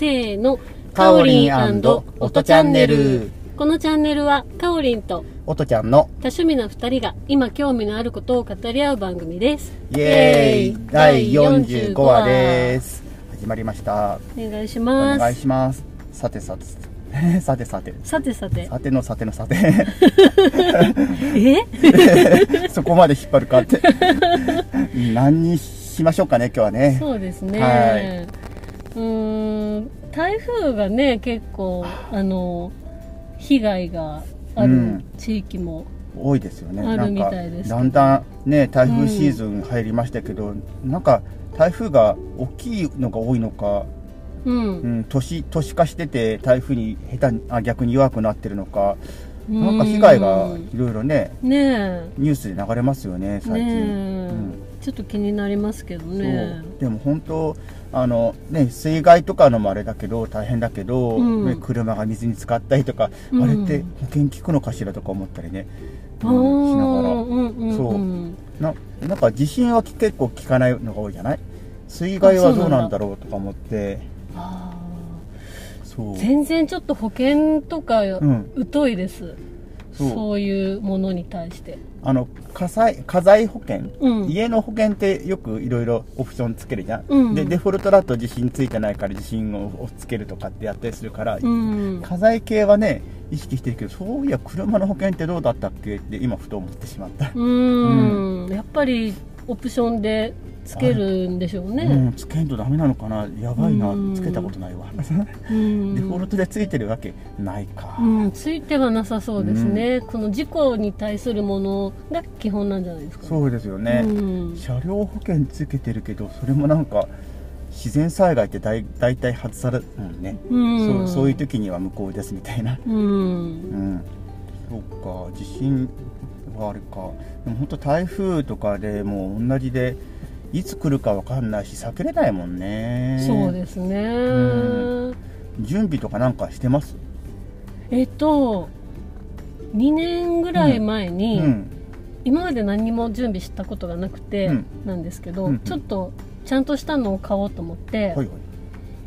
せーのかおりん音チャンネル。このチャンネルはかおりんとおとちゃんの多趣味な2人が今興味のあることを語り合う番組です。イエーイ。第45話です。始まりました。お願いしおます。願いします。さてさて。さてさて。さてさて。さてのさてのさて。え？そこまで引っ張るかって。何にしましょうかね今日はね。そうですね、はいうーん台風がね結構あの被害があるうん。地域も、多いですよね。あるなんかみたいです。だんだんね台風シーズン入りましたけど、なんか台風が大きいのが多いのか、うん。うん、都市都市化してて台風に下手にあ逆に弱くなってるのかなんか被害がいろいろねねえ。ニュースで流れますよね最近、ねえ、うん。ちょっと気になりますけどね。でも本当あの、ね、水害とかのもあれだけど大変だけど、うん。ね車が水に浸かったりとか、うん。あれって保険効くのかしらとか思ったりね、あうんしながら。ーうんうん。そう。うんななんか地震は結構効かないのが多いじゃない？水害はどうなんだろうとか思って。全然ちょっと保険とかん。疎いです、そうそういうものに対して。あの火災家財保険、うん。家の保険ってよくいろいろオプションつけるじゃん、うん。でデフォルトだと地震ついてないから地震をつけるとかってやったりするから、うん。家財系はね意識してるけどそういや車の保険ってどうだったっけ？って今ふと思ってしまった、うん。やっぱりオプションでつけるんでしょうね、うん、つけんとダメなのかな？やばいな、うん。つけたことないわ、うん。デフォルトでついてるわけないか、うん、ついてはなさそうですね、この事故に対するものが基本なんじゃないですか、そうですよね、うん。車両保険つけてるけどそれもなんか自然災害って大大体外されるもんね、うん。そうそういう時には無効ですみたいな。うん。うん。そうか地震はあれか。でも本当台風とかでもう同じでいつ来るかわかんないし避けれないもんね。そうですね、ん。準備とかなんかしてます？えっと2年ぐらい前うに、ん。今まで何も準備したことがなくてうん。なんですけど、うんうん。ちょっとちゃんとしたのを買おうと思って、はいはい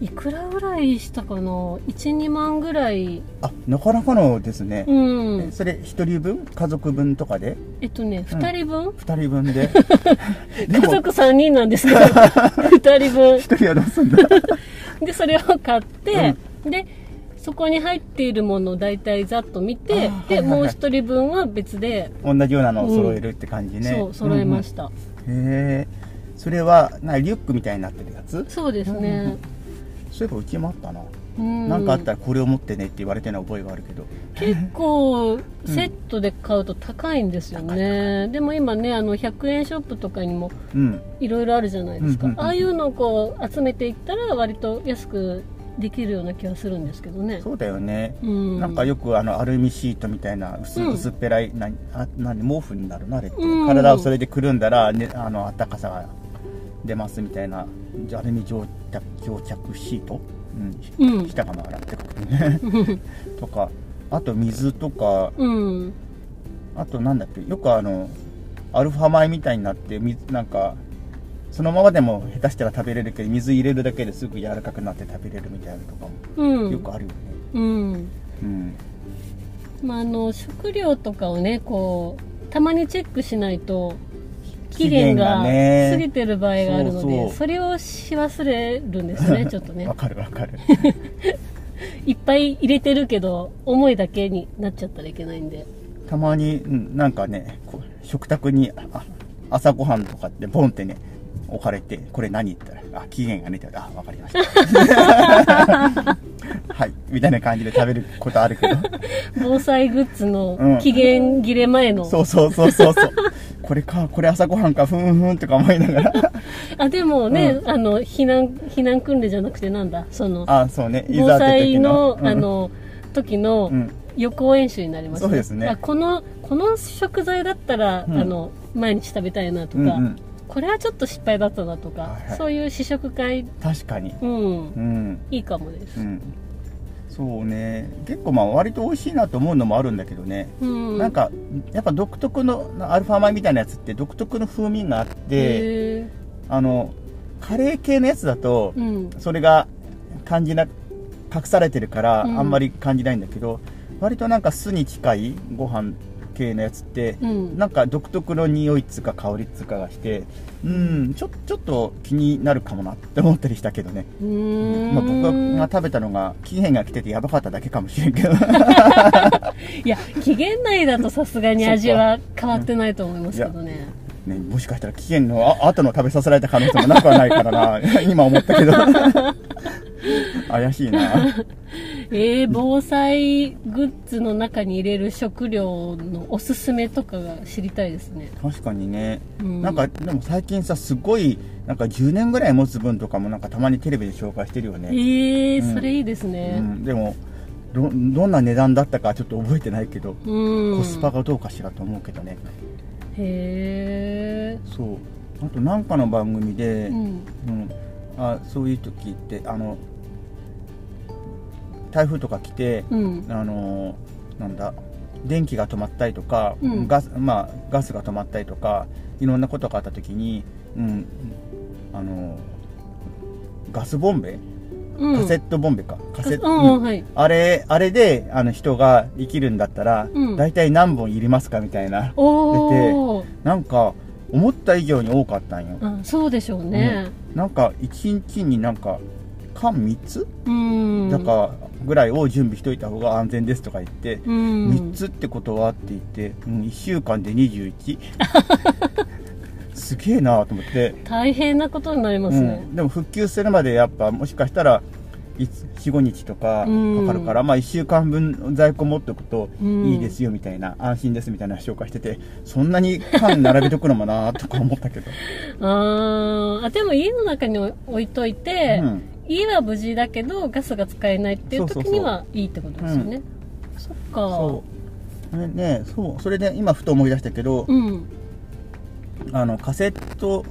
い、くらぐらいしたかな？12万ぐらい。あなかなかのですね、うん。それ1人分？家族分とかで？えっとね2人分、2人分で。で家も族3人なんですけど2人分。1人はどうすんだ？でそれを買って、でそこに入っているものを大体ざっと見て、あーはいはいはい。でもう1人分は別で、同じようなのを揃えるって感じね、そう揃えました、うんうん。へえそれはなリュックみたいになってるやつ？そうですね、そういえばうちもあったな、うん。なんかあったらこれを持ってねって言われてるの覚えがあるけど。結構セットで買うと高いんですよね、でも今ねあの100円ショップとかにもうん。いろいろあるじゃないですか、うんうんうん。ああいうのをこう集めていったら割と安くできるような気がするんですけどね。そうだよね、うん。なんかよくあのアルミシートみたいな薄,、うん。薄っぺらいなあな毛布になるなあれって、うん。体をそれでくるんだら、ね、あの暖かさが出ますみたいなアルミ蒸着蒸着シート、うん。うん。下が回らってくるねとかあと水とかうん。あとなんだっけよくあのアルファ米みたいになって水なんかそのままでも下手したら食べれるけど水入れるだけですぐ柔らかくなって食べれるみたいなのとかもうん。よくあるよね。うん。うん。まあ、あの食料とかをねこうたまにチェックしないと期期限限が過ぎてる場合があるのでそれをし忘れるんですね ちょっとね。わかるわかる。いっぱい入れてるけど思いだけになっちゃったらいけないんで。たまに、うん、なんかね食卓にあ朝ごはんとかってボンってね置かれてこれ何言ったらあ期限がねってあわかりました。はいみたいな感じで食べることあるけど。防災グッズうん。の期限切れ前の、そうそうそうそうそうこれかこれ朝ごはんかふんふんとか思いながら。あでもね、あの避難避難訓練じゃなくてなんだ。そのあそうね。い防災時の。うん。あの時のうん。予行演習になりますそうですね。あこのこの食材だったら、うん。あの毎日食べたいなとか、うんうん。これはちょっと失敗だったなとか、はいはい。そういう試食会、確かに。うん。うん。いいかもです、うんそうね。結構まあ割と美味しいなと思うのもあるんだけどね、うん。なんかやっぱ独特のアルファ米みたいなやつって独特の風味があってへあのカレー系のやつだとーうん。それが感じな隠されてるからうん。あんまり感じないんだけど、割となんか酢に近いご飯系のやつって、うん。なんか独特の匂いっつうか香りっつうかがしてうんちょちょっと気になるかもなって思ったりしたけどね、うーん。まあ、僕が食べたのが期限が来ててやばかっただけかもしれんけど。いや期限内だとさすがに味は変わってないと思いますけどねね、もしかしたら期限のあ後の食べさせられた可能性もなくはないからな。今思ったけど。怪しいな。えー、防災グッズの中に入れる食料のおすすめとかが知りたいですね。確かにね、うん。なんかでも最近さすごいなんか10年ぐらい持つ分とかもなんかたまにテレビで紹介してるよえね、ー、うん。それいいですね。うん、でもどどんな値段だったかちょっと覚えてないけど、うん。コスパがどうかしらと思うけどねへえそう。あとなんかの番組で、うん。うん、あそういう時ってあの台風とか来て、うん。あのなんだ電気が止まったりとか、うん。ガスまあ、ガスが止まったりとかいろんなことがあった時に、うん、あのガスボンベうん。カセットボンベか、カセット、うん、うん。はい。あれあれであの人が生きるんだったら、うん。大体何本いりますかみたいな。おおなんか思った以上に多かったんよ、あそうでしょうね。なんか1日になんか缶3つ？うん。だからぐらいを準備しといた方が安全ですとか言って、うん。3つってことは？って言って、うん、1週間で21 すげえなと思って、大変なことになりますね。うん、でも復旧するまでやっぱもしかしたら45日とかかかるから、まあ1週間分在庫持っておくとうん。いいですよみたいな、安心ですみたいな紹介しててそんなに缶並べとくのもなとか思ったけど、あー。あでも家の中に置いといて、うん。家は無事だけどガスが使えないっていう時にはいいってことですよね。そっか。そう。ねねそう。それで今ふと思い出したけど、うんあのカセット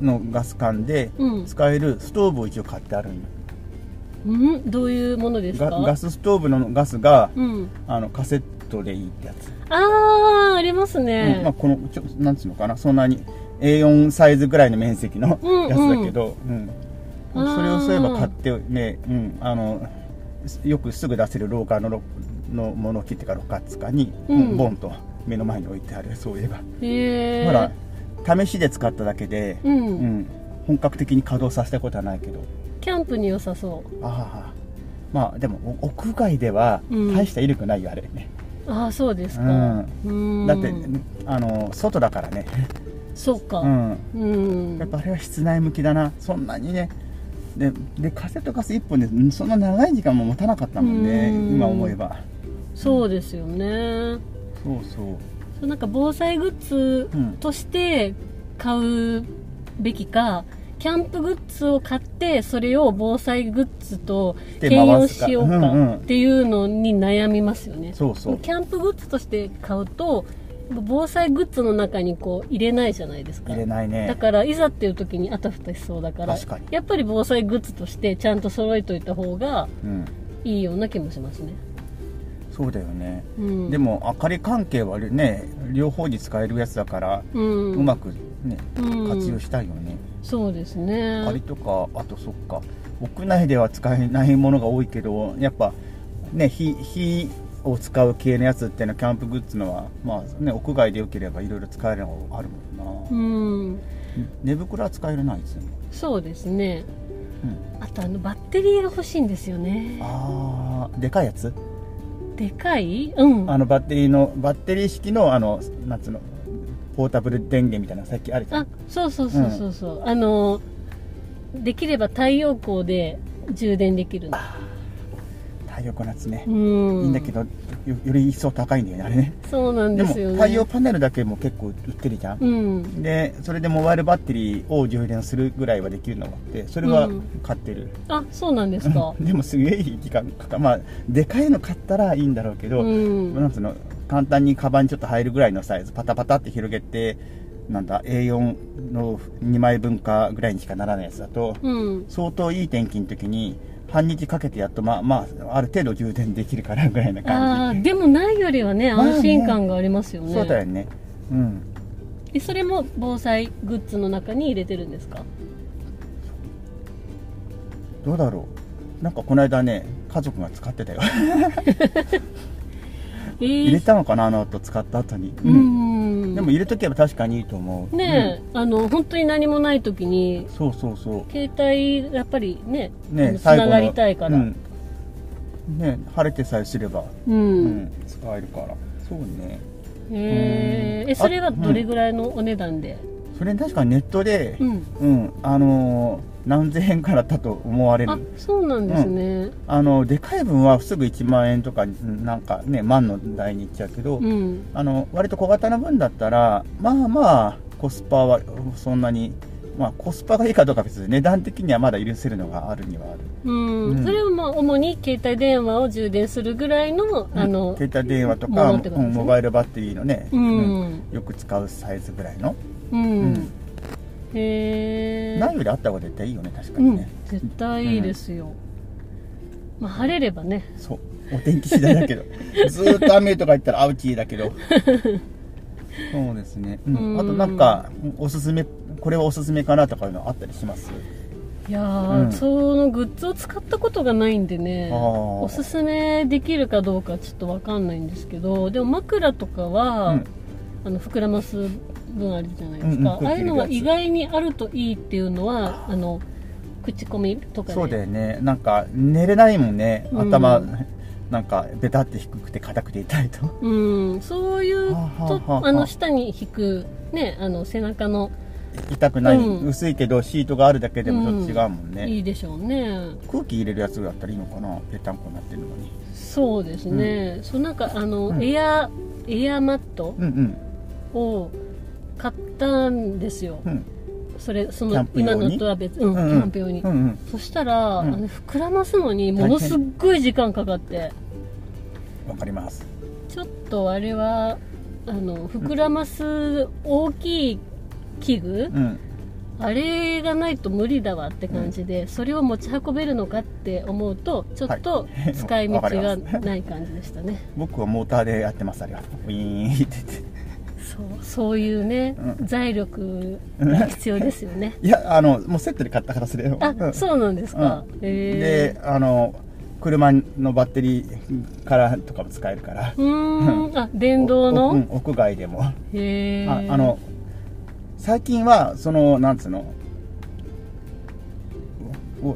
のガス管でうん。使えるストーブを一応買ってあるんようん？どういうものですか？ガガスストーブのガスがうん。あのカセットでいいってやつ、ああありますね、うん。まあ、このちょなんつうのかな？そんなに A4 サイズぐらいの面積のうんうん。やつだけど、うん。あー。それをそういえば買ってね、うん、あのよくすぐ出せる廊下のロの物置ってかロカッツかに、うん。ボンと目の前に置いてあるそういえば、ほら試しで使っただけで、うん、うん、本格的に稼働させたことはないけど。キャンプに良さそああまあでもお屋外ではうん。大した威力ないよあれね、うああそうですか。うん。うん。だってあの外だからね、そうか。うん、うん。やっぱあれは室内向きだな。そんなにね。ででカセットガス1本でんそんな長い時間も持たなかったもんねうん。今思えば。そうですよねそうそう。そうなんか防災グッズうん。として買うべきかキャンプグッズを買ってそれを防災グッズとで兼用しようかうんうん。っていうのに悩みますよね、そうそう。キャンプグッズとして買うと防災グッズの中にこう入れないじゃないですか。入れないね。だからいざっていう時にあたふたしそうだから確かに。やっぱり防災グッズとしてちゃんと揃えといた方がうん。いいような気もしますね、そうだよね、うん、でも明かり関係はね両方に使えるやつだから、ううんまくねうん。活用したいよね、そうですね。明かりとかあとそっか屋内では使えないものが多いけどやっぱね火火を使う系のやつっていうのはキャンプグッズのはまあね屋外でよければいろいろ使えるのがあるもんな、うん。寝袋は使えるないですよね、そうですね。うん、あとあのバッテリーが欲しいんですよね。ああでかいやつ？でかい？うん。あのバッテリーのバッテリー式のあのなんつうのポータブル電源みたいなのさっきあるじゃん。あそうそうそうそうそう、あのできれば太陽光で充電できるの太陽光のやつね、うん。いいんだけどよより一層高いんだよねあれね。そうなんでもですよね。太陽パネルだけも結構売ってるじゃん、うん。でそれでモバイルバッテリーを充電するぐらいはできるのがあってそれは買ってる、あそうなんですか。でもすげえ時間かかまあでかいの買ったらいいんだろうけど、うん。なんつうの簡単にカバンにちょっと入るぐらいのサイズパタパタって広げてなんだ A4 の2枚分かぐらいにしかならないやつだと、うん。相当いい天気の時に半日かけてやっとまあまあある程度充電できるからぐらいなあ感あでもないよりはね安心感がありますよじ、ね,、そうだよね。うん。えそれも防災グッズの中に入れてるんですか？どうだろう。なんかこの間ね家族が使ってたよ。え入れー、たのかなあの後使った後に、ううんんでも入れとけば確かにいいと思う。ねえ、あの本当に何もない時にうんそうそうそう。携帯やっぱりねねつながりたいから、うん。ね晴れてさえすれば、うん。うん使えるから。そうね。うん。へーえそれはどれぐらいのお値段で、それ確かネットでうん。うん、あのー何千円からだと思われあるそうなんですね。あのでかい分はすぐ1万円とかなんかね万の台にいっちゃうけど、うん、あの割と小型の分だったらまあまあコスパはそんなにまあコスパがいいかどうかは別に値段的にはまだ許せるのがあるにはある。うん。うん。それはまあ主に携帯電話を充電するぐらいの、あの携帯電話ともかね。モバイルバッテリーのね、うん。よく使うサイズぐらいの、うん、うんへえないよりあった方が絶対いいよね確かうんにね、絶対いいですよ、まあ晴れればね。そう。お天気次第だけど。ずーっと雨とか言ったらアウチーだけど。そうですね、うん。うん。あとなんかおすすめこれはおすすめかなとかいうのあったりします？いやー、うん。そのグッズを使ったことがないんでねおすすめできるかどうかちょっとわかんないんですけどでも枕とかは、うんあの膨らます分あるじゃないですか、うんうん。ああいうのが意外にあるといいっていうのはあの口コミとかで。そうだよね。なんか寝れないもんね。うん。頭、なんかベタって低くて硬くて痛いと。うん、そういうとはああの下に引く、ね、あの背中の。痛くない、うん。薄いけどシートがあるだけでもちょっと違うもんね、いいでしょうね。空気入れるやつだったらいいのかな？ぺったんこになってるのに。そうですね、そうなんかあの、うん。エアエアマットうんうん。を買ったんですよ、うん。それその今のとは別、うんうんうん。キャンプ用に、うんうん。そしたら、うん。あの膨らますのにものすっごい時間かかって。わかります。ちょっとあれはあの膨らます大きい器具、うん。あれがないと無理だわって感じで、それを持ち運べるのかって思うとちょっとはい。使い道がない感じでしたね。僕はモーターでやってますあれは。ウィーンって言ってそうそういうね、うん。財力が必要ですよね。いやあのもうセットで買った形で。あ、うん。そうなんですか、うん。へであの車のバッテリーからとかも使えるから。ーうーん。あ電動おのうん屋外でも。へえああの最近はそのなんつうの？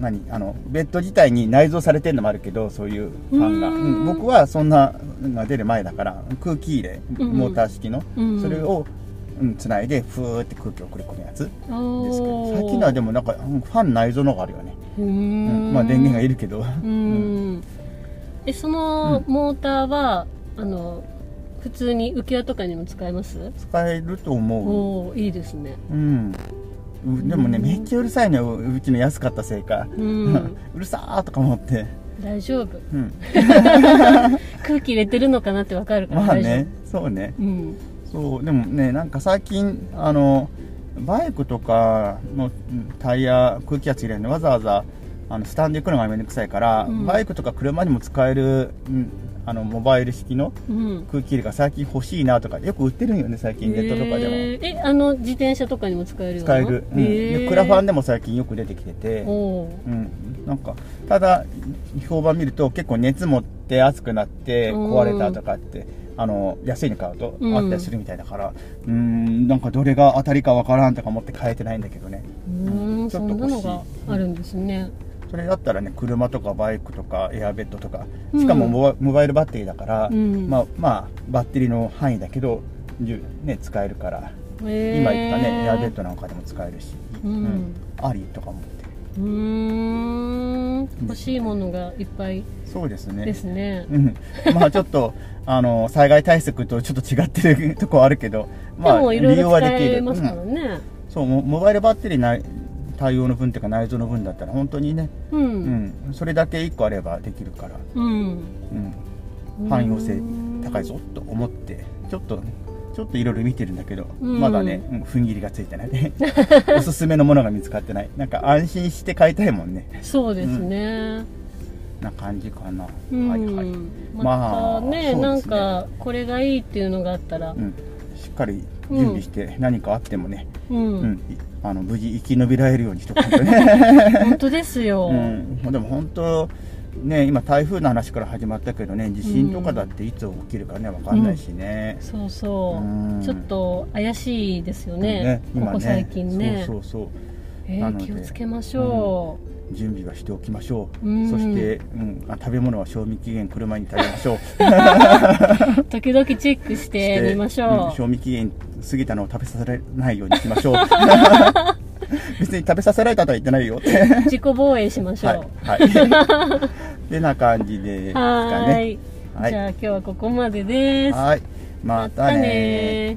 何あのベッド自体に内蔵されてるのもあるけどそういうファンが、うーん。うん僕はそんなのが出る前だから空気入れうん。モーター式の、うん。それを、うん、つないでふーって空気を送り込むやつ。ですけど最近のはでもなんかうんファン内蔵のがあるよね、うんんまあ電源がいるけど。うーん。えそのモーターは、あの普通に浮き輪とかにも使えます？使えると思う。おおいいですね。うん。うでもねうん。めっちゃうるさいのようちの安かったせいか、うん。うるさーとか思って、大丈夫。うん、空気入れてるのかなってわかるからまあねそうね。うん。そうでもねなんか最近あのバイクとかのうんタイヤ空気圧入れるのわざわざあのスタンド行くのがめんどくさいから、うん。バイクとか車にも使える、うんあのモバイル式のうん。空気入れが最近欲しいなとかよく売ってるんよね最近ネットとかでも、へー。えあの自転車とかにも使えるよ使える、うん。へでークラファンでも最近よく出てきてて。う。ん、なんかただ評判見ると結構熱持って熱くなって壊れたとかってあの安いの買うとうん。あったりするみたいだから。うーん。なんかどれが当たりかわからんとか思って買えてないんだけどね。うーん。ちそょっと欲しい。あるんですねそれだったらね車とかバイクとかエアベッドとかうん。しかもモバ,、モバイルバッテリーだから、うん。まあまあバッテリーの範囲だけどね使えるからへー。今言ったねエアベッドなんかでも使えるし、うん。ありとか思って。うーん。欲しいものがいっぱいそうですね。ですね。うん、まあちょっと あの災害対策とちょっと違ってるとこはあるけど、まあ、でもいろいろ使利用はできる、えますからうん。ねそうモモバイルバッテリーない対応の分っていうか内蔵の分だったら本当にね、ううん。んそれだけ1個あればできるから、うん。うん、汎用性高いぞと思ってちょっとちょっといろいろ見てるんだけど、うん。まだね、うん踏ん切りがついてない おすすめのものが見つかってない。なんか安心して買いたいもんね。そうですね。な感じかな、うん。はいはい、またね,、まあなんかこれがいいっていうのがあったらかり準備して何かあってもね、うん、あの無事生き延びられるようにしとかんとね、本当ですよ、うん、でも本当ね、今台風の話から始まったけどね地震とかだっていつ起きるかね分かんないしね、そうそう、うん。ちょっと怪しいですよね。ここ最近ね。そうそうそう。えー気をつけましょ準備はしておきましょう、うん。そして、うん、あ食べ物は賞味期限来る前に食べましょう。う、時々チェックしてみましう。んょう、賞味期限過ぎたのを食べさせられないようにしましょう。別に食べさせられたとは言ってないよ自己防衛しましょう。はい、はい、てな感じですかね。い。はい。じゃあ今日はここまでです。はい。またね